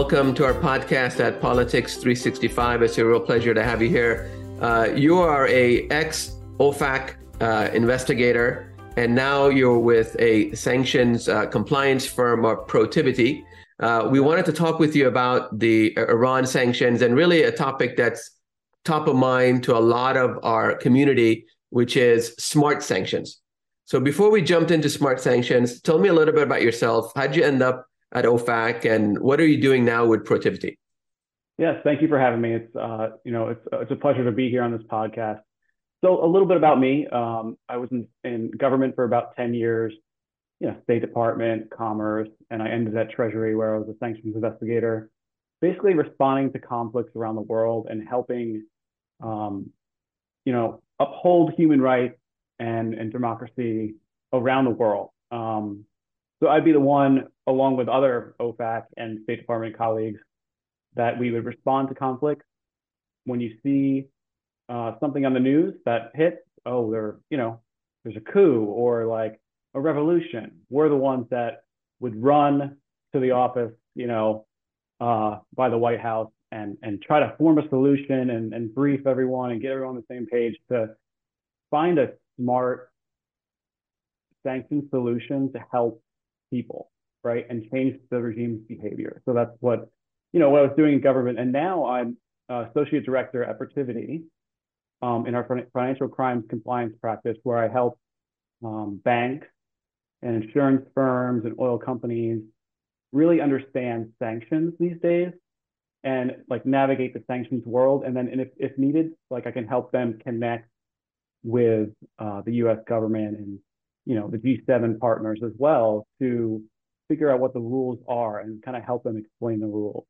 Welcome to our podcast at Politics 365. It's a real pleasure to have you here. Uh, you are a ex OFAC uh, investigator, and now you're with a sanctions uh, compliance firm, or Protiviti. Uh, we wanted to talk with you about the Iran sanctions and really a topic that's top of mind to a lot of our community, which is smart sanctions. So before we jumped into smart sanctions, tell me a little bit about yourself. How'd you end up at OFAC, and what are you doing now with Protiviti? Yes, thank you for having me. It's uh, you know it's it's a pleasure to be here on this podcast. So a little bit about me. Um, I was in, in government for about ten years, you know, State Department, Commerce, and I ended at Treasury where I was a sanctions investigator, basically responding to conflicts around the world and helping, um, you know, uphold human rights and and democracy around the world. Um, so I'd be the one, along with other OFAC and State Department colleagues, that we would respond to conflicts. When you see uh, something on the news that hits, oh, there, you know, there's a coup or like a revolution. We're the ones that would run to the office, you know, uh, by the White House and and try to form a solution and, and brief everyone and get everyone on the same page to find a smart sanction solution to help people, right, and change the regime's behavior. So that's what you know what I was doing in government, and now I'm uh, associate director at Protiviti um, in our financial crimes compliance practice, where I help um, banks and insurance firms and oil companies really understand sanctions these days and like navigate the sanctions world. And then, and if, if needed, like I can help them connect with uh, the U.S. government and you know, the G7 partners as well to figure out what the rules are and kind of help them explain the rules.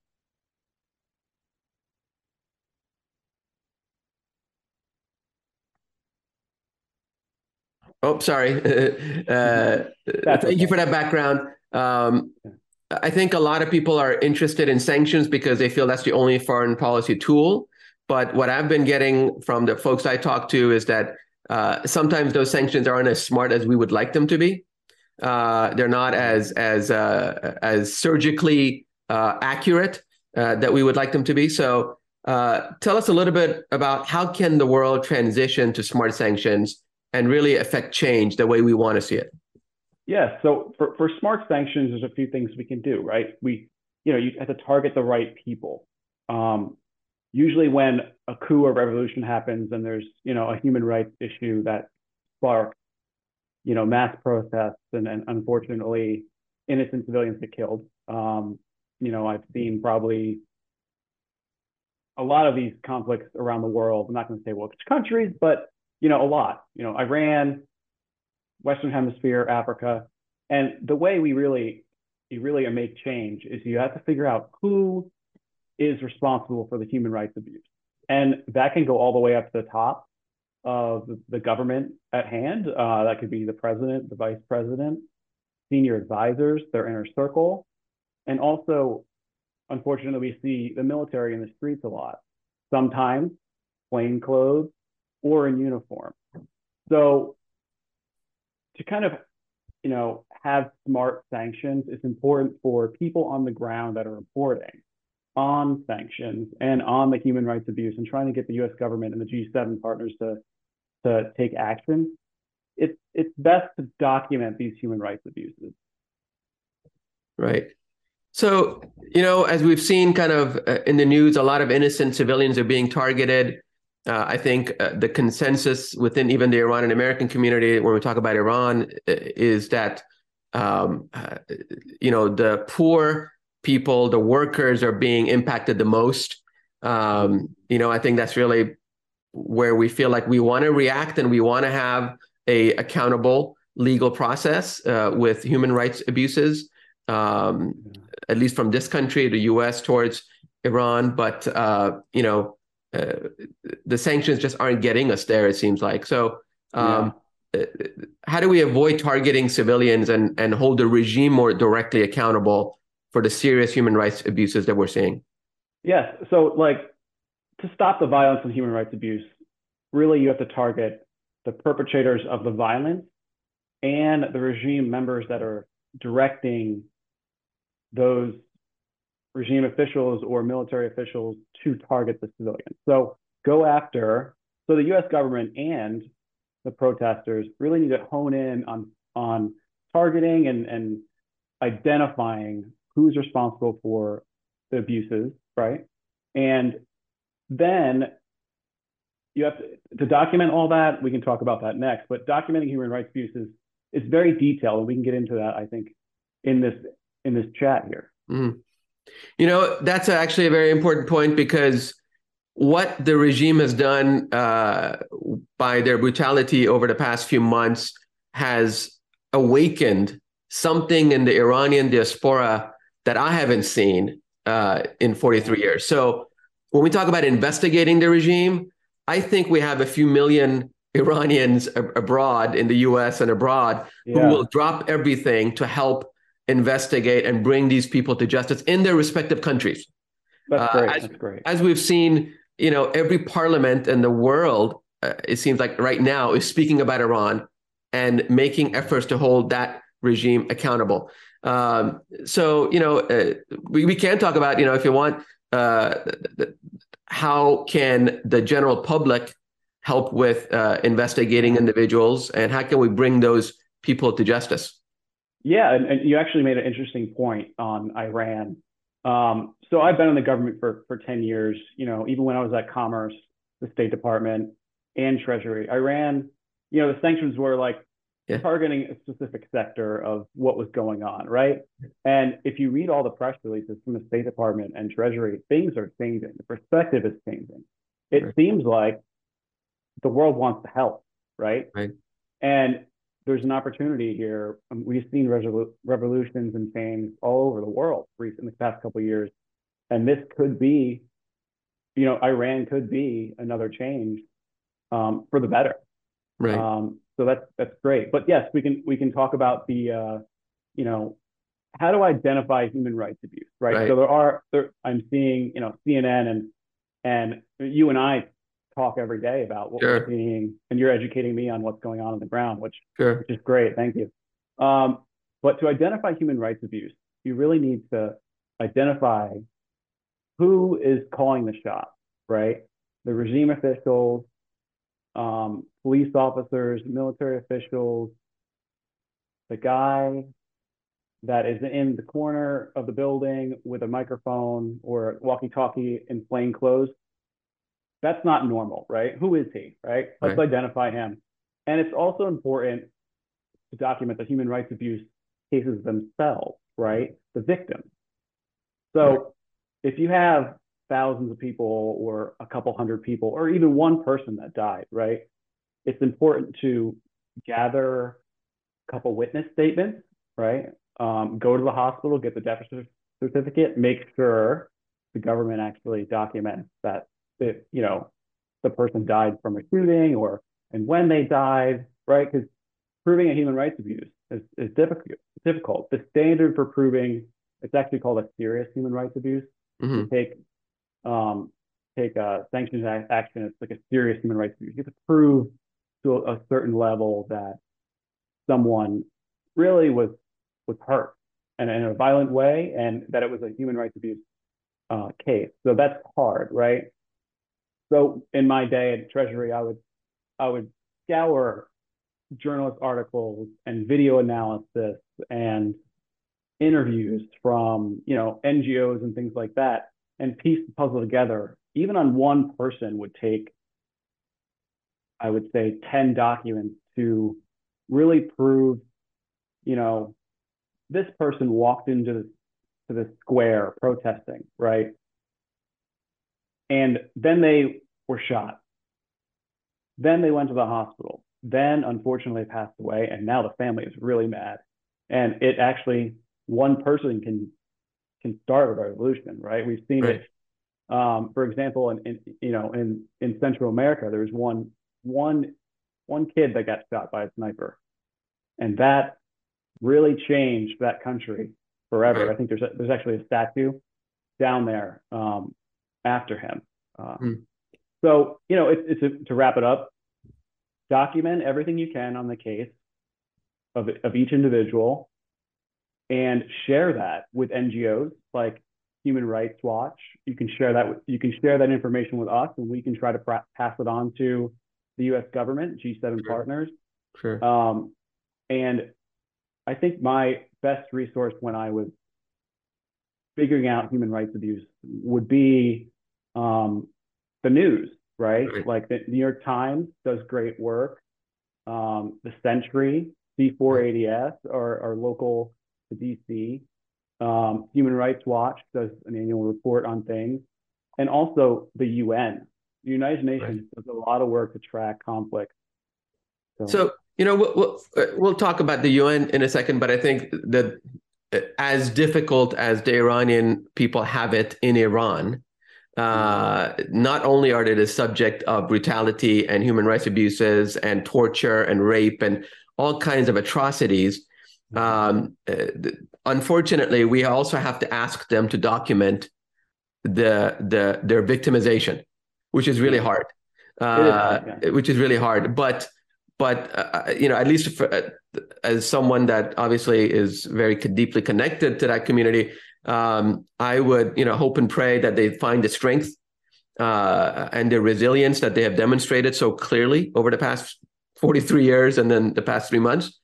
Oh, sorry. uh, thank okay. you for that background. Um, I think a lot of people are interested in sanctions because they feel that's the only foreign policy tool. But what I've been getting from the folks I talk to is that uh, sometimes those sanctions aren't as smart as we would like them to be. Uh, they're not as as uh, as surgically uh, accurate that we would like them to be. So, tell us a little bit about how can the world transition to smart sanctions and really affect change the way we want to see it. Yeah. So for, for smart sanctions, there's a few things we can do, right? We, you know, you have to target the right people. Um, usually when a coup or revolution happens and there's you know a human rights issue that sparks you know mass protests and, and unfortunately innocent civilians get killed um, you know i've seen probably a lot of these conflicts around the world. I'm not going to say which countries but you know a lot. You know iran western hemisphere africa. And the way we really you really make change is you have to figure out who is responsible for the human rights abuse. And that can go all the way up to the top of the government at hand. Uh, that could be the president, the vice president, senior advisors, their inner circle. And also, unfortunately, we see the military in the streets a lot, sometimes plain clothes or in uniform. So to kind of, you know, have smart sanctions, it's important for people on the ground that are reporting on sanctions and on the human rights abuse and trying to get the US government and the G7 partners to, to take action, it's, it's best to document these human rights abuses. Right. So, you know, as we've seen kind of uh, in the news, a lot of innocent civilians are being targeted. Uh, I think uh, the consensus within even the Iranian American community, when we talk about Iran, uh, is that, um, uh, you know, the poor people, the workers are being impacted the most. Um, you know, I think that's really where we feel like we want to react and we want to have a accountable legal process uh, with human rights abuses, um, at least from this country, the U.S. towards Iran. But uh, you know, uh, the sanctions just aren't getting us there. It seems like so. Um, yeah. Uh, how do we avoid targeting civilians and and hold the regime more directly accountable for the serious human rights abuses that we're seeing? Yes. So, like, to stop the violence and human rights abuse, really you have to target the perpetrators of the violence and the regime members that are directing those regime officials or military officials to target the civilians. So go after, so the US government and the protesters really need to hone in on, on targeting and, and identifying who's responsible for the abuses, right? And then you have to, to document all that. We can talk about that next, but documenting human rights abuses is very detailed, and we can get into that, I think, in this in this chat here. Mm. You know, that's actually a very important point because what the regime has done uh, by their brutality over the past few months has awakened something in the Iranian diaspora that I haven't seen uh, in 43 years. So when we talk about investigating the regime, I think we have a few million Iranians abroad in the US and abroad yeah. who will drop everything to help investigate and bring these people to justice in their respective countries. That's uh, great. As, That's great. As we've seen, you know, every parliament in the world, uh, it seems like right now, is speaking about Iran and making efforts to hold that regime accountable. Um, so, you know, uh, we, we can talk about, you know, if you want, uh, how can the general public help with uh, investigating individuals and how can we bring those people to justice? Yeah, and, and you actually made an interesting point on Iran. Um, so I've been in the government for, for 10 years, you know, even when I was at Commerce, the State Department, and Treasury. Iran, you know, the sanctions were like yeah. targeting a specific sector of what was going on, right? And if you read all the press releases from the State Department and Treasury, things are changing. The perspective is changing. It right. seems like the world wants to help, right? Right. And there's an opportunity here. Um, we've seen revolu- revolutions and change all over the world in the past couple years, and this could be, you know, Iran could be another change um, for the better. Right. Um, so that's that's great. But yes, we can we can talk about the uh, you know how to identify human rights abuse, right? right? So there are there I'm seeing you know CNN and and you and I talk every day about what sure. we're seeing, and you're educating me on what's going on on the ground, which, sure. which is great. Thank you. Um, but to identify human rights abuse, you really need to identify who is calling the shots, right? The regime officials, um, police officers, military officials, the guy that is in the corner of the building with a microphone or walkie-talkie in plain clothes that's not normal, right? Who is he, right? Let's right. identify him. And it's also important to document the human rights abuse cases themselves, right? The victims. So right. if you have thousands of people or a couple hundred people or even one person that died, right? It's important to gather a couple witness statements, right? Um, go to the hospital, get the death certificate, make sure the government actually documents that that you know the person died from a shooting or and when they died, right? Because proving a human rights abuse is, is difficult. Difficult. The standard for proving it's actually called a serious human rights abuse. Mm-hmm. take um, take a sanctions action. It's like a serious human rights abuse. You have to prove to a, certain level that someone really was was hurt and in a violent way, and that it was a human rights abuse uh, case. So that's hard, right? So in my day at Treasury, I would I would scour journalist articles and video analysis and interviews from you know NGOs and things like that and piece the puzzle together. Even on one person would take, I would say, 10 documents to really prove, you know, this person walked into the, to the square protesting, right? And then they were shot. Then they went to the hospital. Then, unfortunately, passed away. And now the family is really mad. And it actually, one person can can start a revolution, right? We've seen right. it. Um, for example, in, in you know in in Central America, there was one one one kid that got shot by a sniper, and that really changed that country forever. Right. I think there's a, there's actually a statue down there um, after him. Uh, mm. So, you know, it's, it's a, to wrap it up, document everything you can on the case of, of each individual and share that with NGOs. Like, Human Rights Watch. You can share that. With, you can share that information with us, and we can try to pra- pass it on to the U.S. government, G7 sure. partners. Sure. Um, and I think my best resource when I was figuring out human rights abuse would be um, the news, right? right? Like the New York Times does great work. Um, the Sentry, C4ADS, our, our local to DC. Um, Human Rights Watch does an annual report on things. And also the UN. The United Nations right. does a lot of work to track conflict. So, so you know, we'll, we'll, talk about the UN in a second, but I think that as difficult as the Iranian people have it in Iran, uh, not only are they the subject of brutality and human rights abuses and torture and rape and all kinds of atrocities, um, uh, unfortunately, we also have to ask them to document the the their victimization, which is really hard. Uh, yeah. Which is really hard, but but uh, uh, you know, at least for, uh, as someone that obviously is very deeply connected to that community, um, I would you know hope and pray that they find the strength uh, and the resilience that they have demonstrated so clearly over the past 43 years and then the past three months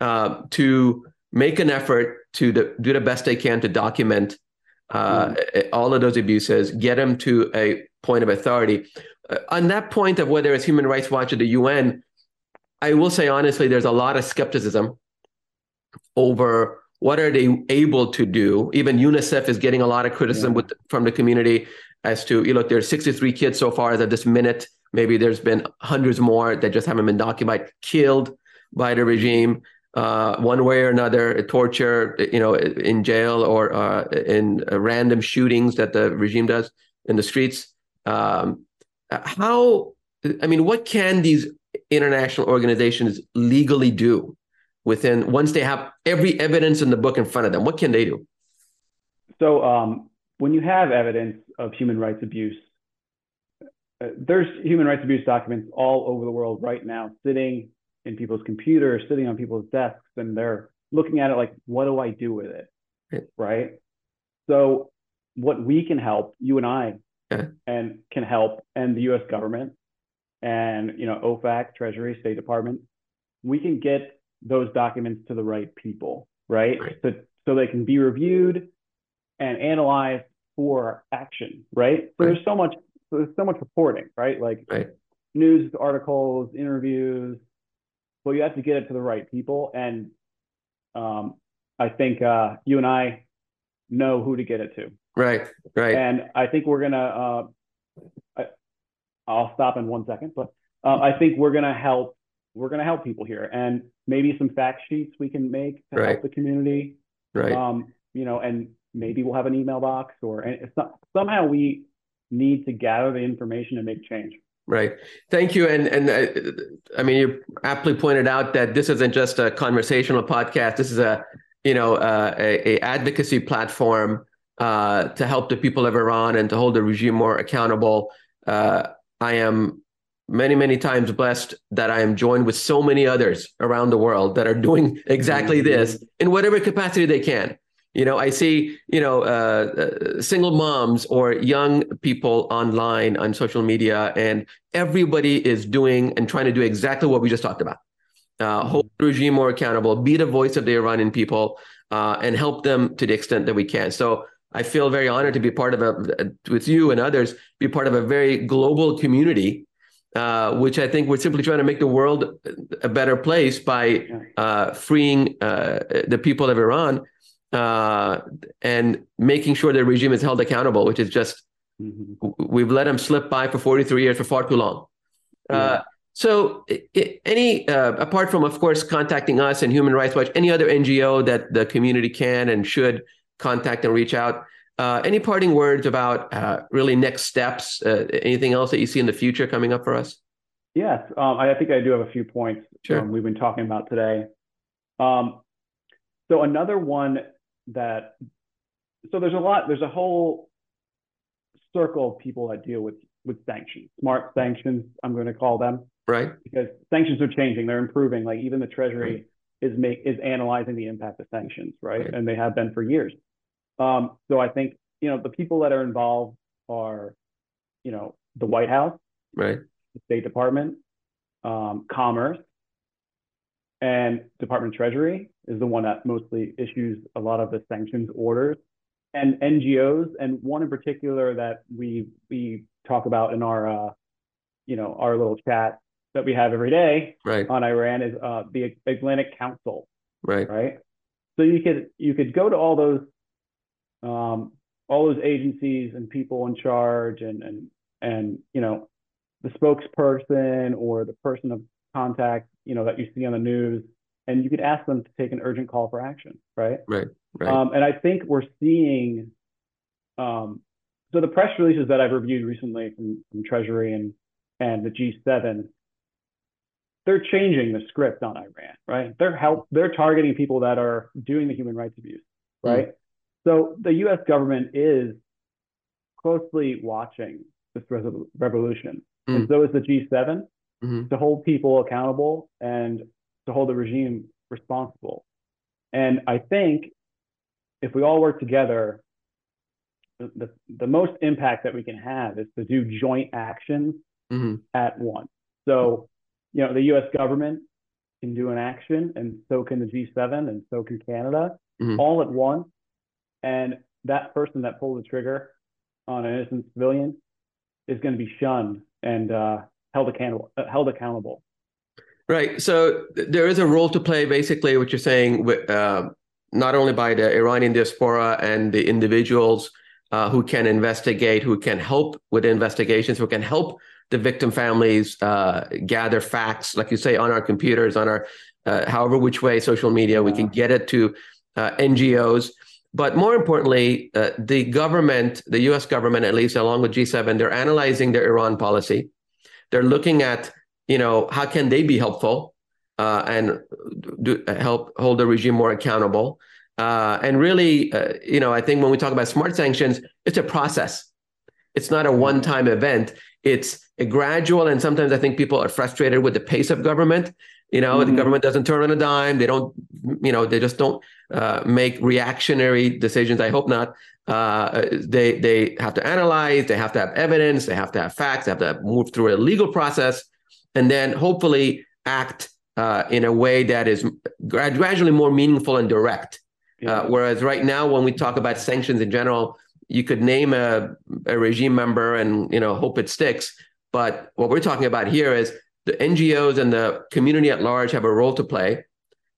uh, to make an effort to the, do the best they can to document uh, mm. all of those abuses, get them to a point of authority. on that point of whether it's Human Rights Watch or the UN, I will say honestly, there's a lot of skepticism over what are they able to do. Even UNICEF is getting a lot of criticism yeah. with from the community as to you look. There's 63 kids so far as of this minute. Maybe there's been hundreds more that just haven't been documented, killed by the regime. Uh, one way or another, torture, you know, in jail or uh, in random shootings that the regime does in the streets. Um, how, I mean, what can these international organizations legally do within once they have every evidence in the book in front of them? What can they do? So, um, when you have evidence of human rights abuse, uh, there's human rights abuse documents all over the world right now, sitting in people's computers, sitting on people's desks, and they're looking at it like, what do I do with it? Right. right? So, what we can help, you and I, yeah. and can help, and the U.S. government and you know OFAC, Treasury, State Department, we can get those documents to the right people, right? right. So so they can be reviewed and analyzed for action, right? So right. there's so much so there's so much reporting, right? Like right. news articles, interviews, but you have to get it to the right people. And um, I think uh, you and I know who to get it to. Right, right. And I think we're gonna uh, I'll stop in one second, but uh, I think we're gonna help. We're gonna help people here, and maybe some fact sheets we can make to right. help the community. Right. Um, you know, and maybe we'll have an email box, or and not, somehow we need to gather the information and make change. Right. Thank you. And and uh, I mean, you aptly pointed out that this isn't just a conversational podcast. This is a you know uh, a, a, advocacy platform uh, to help the people of Iran and to hold the regime more accountable. Uh, I am many, many times blessed that I am joined with so many others around the world that are doing exactly mm-hmm. this in whatever capacity they can. You know, I see, you know, uh, uh, single moms or young people online on social media, and everybody is doing and trying to do exactly what we just talked about. Uh, mm-hmm. hold the regime more accountable, be the voice of the Iranian people, uh, and help them to the extent that we can. So I feel very honored to be part of a with you and others, be part of a very global community, uh, which I think we're simply trying to make the world a better place by uh, freeing uh, the people of Iran uh, and making sure the regime is held accountable, which is just mm-hmm. we've let them slip by for 43 years for far too long. Uh, so, any uh, apart from, of course, contacting us and Human Rights Watch, any other NGO that the community can and should contact and reach out. Uh, any parting words about uh, really next steps? Uh, anything else that you see in the future coming up for us? Yes, um, I think I do have a few points sure. um, we've been talking about today. Um, so another one that so there's a lot there's a whole circle of people that deal with with sanctions, smart sanctions. I'm going to call them right because sanctions are changing, they're improving. Like even the Treasury right. is make is analyzing the impact of sanctions, right? right? And they have been for years. Um, so I think you know, the people that are involved are, you know, the White House, right, the State Department, um, Commerce, and Department of Treasury is the one that mostly issues a lot of the sanctions orders, and NGOs, and one in particular that we we talk about in our, uh, you know, our little chat that we have every day right, on Iran is uh, the Atlantic Council, right, right? So you could you could go to all those um, all those agencies and people in charge and and and you know the spokesperson or the person of contact you know that you see on the news and you could ask them to take an urgent call for action right right, right. um, and i think we're seeing um, so the press releases that i've reviewed recently from, from treasury and and the g7 they're changing the script on iran right they're help they're targeting people that are doing the human rights abuse right mm. so the us government is closely watching this revolution mm. and so is the g7 mm-hmm. to hold people accountable and to hold the regime responsible. And I think if we all work together, the, the, the most impact that we can have is to do joint actions mm-hmm. at once. So, you know, the US government can do an action, and so can the G7, and so can Canada, mm-hmm. all at once. And that person that pulled the trigger on an innocent civilian is going to be shunned and uh, held accountable. Uh, held accountable. Right. So there is a role to play, basically, what you're saying, uh, not only by the Iranian diaspora and the individuals uh, who can investigate, who can help with investigations, who can help the victim families uh, gather facts, like you say, on our computers, on our uh, however which way social media, we can get it to uh, NGOs. But more importantly, uh, the government, the US government, at least along with G7, they're analyzing their Iran policy. They're looking at you know, how can they be helpful uh, and do, help hold the regime more accountable? Uh, and really, uh, you know, I think when we talk about smart sanctions, it's a process. It's not a one-time event. It's a gradual, and sometimes I think people are frustrated with the pace of government. You know, mm-hmm. the government doesn't turn on a dime. They don't, you know, they just don't uh, make reactionary decisions. I hope not. Uh, they they have to analyze. They have to have evidence. They have to have facts. They have to move through a legal process and then hopefully act uh, in a way that is gradually more meaningful and direct. Yeah. Uh, whereas right now, when we talk about sanctions in general, you could name a, a regime member and you know hope it sticks. But what we're talking about here is the NGOs and the community at large have a role to play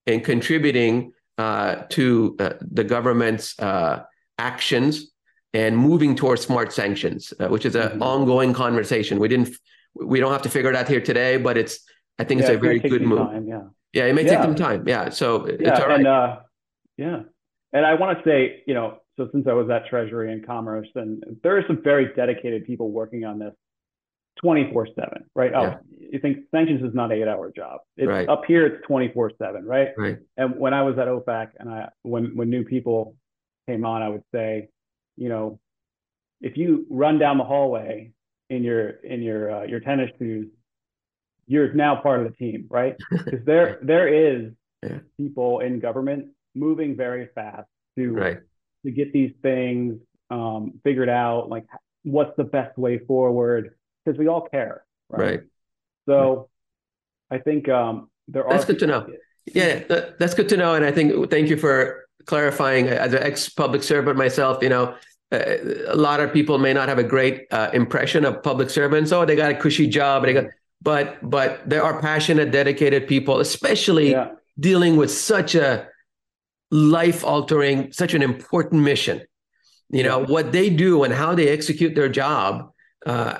in contributing uh, to uh, the government's uh, actions and moving towards smart sanctions, uh, which is an mm-hmm. ongoing conversation. We didn't we don't have to figure it out here today, but it's I think yeah, it's a very good move. Time, yeah. Yeah, it may yeah. take some time. Yeah. So it's yeah, all right. And, uh, yeah. And I want to say, you know, so since I was at Treasury and Commerce, and there are some very dedicated people working on this 24 7, right? Oh, you think sanctions is not an eight hour job. It's right. up here, it's 24 7, right? Right. And when I was at OFAC and I, when, when new people came on, I would say, you know, if you run down the hallway in your in your uh, your tennis shoes, you're now part of the team, right? Because there there is yeah. people in government moving very fast to right. to get these things um, figured out, like what's the best way forward, because we all care, right? right. So I think um, there are. That's good to know. Yeah, that's good to know, and I think thank you for clarifying. As an ex public servant myself, you know, a lot of people may not have a great uh, impression of public servants. Oh, they got a cushy job. They got, but but there are passionate, dedicated people, especially yeah. dealing with such a life altering, such an important mission. You know what they do and how they execute their job uh,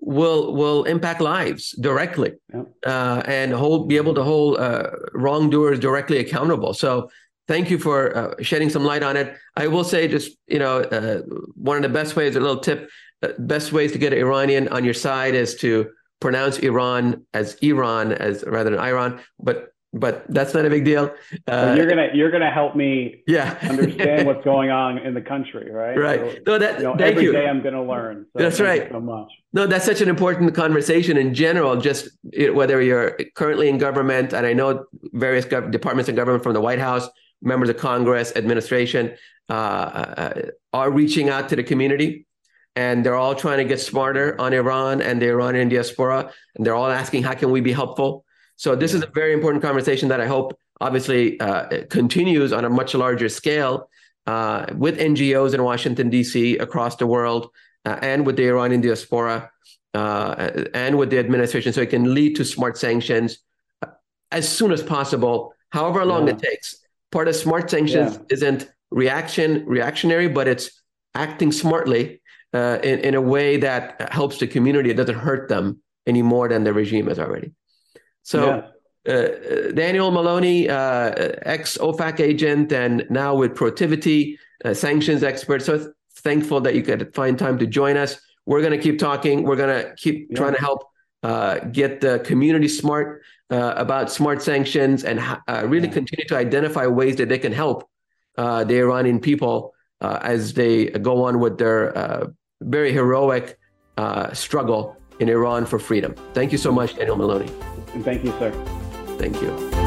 will will impact lives directly, yeah. uh, and hold be able to hold uh, wrongdoers directly accountable. So thank you for uh, shedding some light on it. I will say, just you know, uh, one of the best ways, a little tip, uh, best ways to get an Iranian on your side is to pronounce Iran as Iran as rather than Iran, but but that's not a big deal. Uh, you're gonna you're gonna help me yeah understand what's going on in the country, right? Right. So, no, that you know, thank every you. day I'm gonna learn. So that's right. so much. No, that's such an important conversation in general. Just whether you're currently in government, and I know various gov- departments in government from the White House members of Congress, administration. uh, are reaching out to the community and they're all trying to get smarter on Iran and the Iranian diaspora, and they're all asking, how can we be helpful? So this is a very important conversation that I hope obviously uh, continues on a much larger scale uh, with NGOs in Washington, D.C., across the world, uh, and with the Iranian diaspora uh, and with the administration, so it can lead to smart sanctions uh, as soon as possible, however long yeah. it takes. Part of smart sanctions yeah. isn't reaction reactionary, but it's acting smartly uh, in, in a way that helps the community. It doesn't hurt them any more than the regime has already. So, yeah. uh, Daniel Maloney, uh, ex OFAC agent, and now with Protiviti, sanctions expert. So, th- thankful that you could find time to join us. We're going to keep talking. We're going to keep yeah. trying to help uh, get the community smart uh, about smart sanctions and uh, really yeah. continue to identify ways that they can help the Iranian people as they go on with their very heroic uh, struggle in Iran for freedom. Thank you so much, Daniel Maloney. And thank you, sir. Thank you.